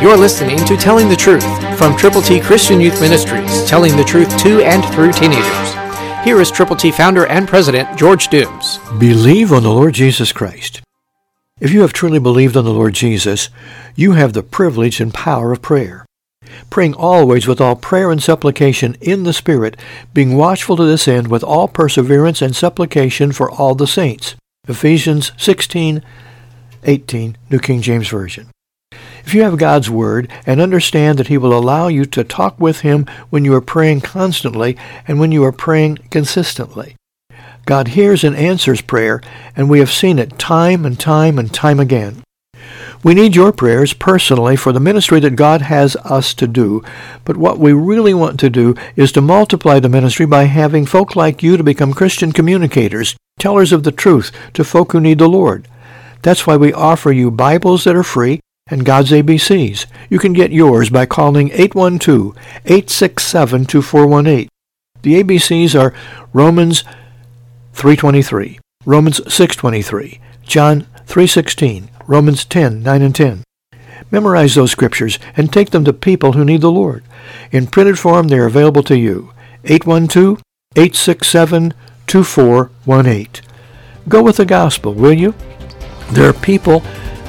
You're listening to Telling the Truth from Triple T Christian Youth Ministries, telling the truth to and through teenagers. Here is Triple T founder and president George Dooms. Believe on the Lord Jesus Christ. If you have truly believed on the Lord Jesus, you have the privilege and power of prayer. Praying always with all prayer and supplication in the Spirit, being watchful to this end with all perseverance and supplication for all the saints. Ephesians 16, 18, New King James Version. If you have God's Word and understand that He will allow you to talk with Him when you are praying constantly and when you are praying consistently. God hears and answers prayer, and we have seen it time and time and time again. We need your prayers personally for the ministry that God has us to do, but what we really want to do is to multiply the ministry by having folk like you to become Christian communicators, tellers of the truth to folk who need the Lord. That's why we offer you Bibles that are free and God's ABCs. You can get yours by calling 812-867-2418. The ABCs are Romans 3.23, Romans 6.23, John 3.16, Romans 10, 9 and 10. Memorize those scriptures and take them to people who need the Lord. In printed form, they are available to you. 812-867-2418. Go with the gospel, will you? There are people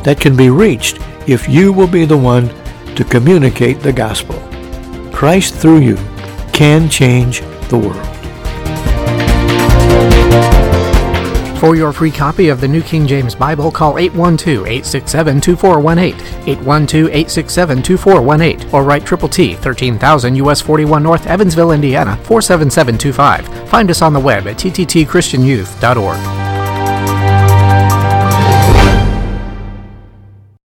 that can be reached if you will be the one to communicate the gospel. Christ through you can change the world. For your free copy of the New King James Bible, call 812-867-2418, 812-867-2418, or write Triple T, 13000 US 41 North, Evansville, Indiana, 47725. Find us on the web at tttchristianyouth.org.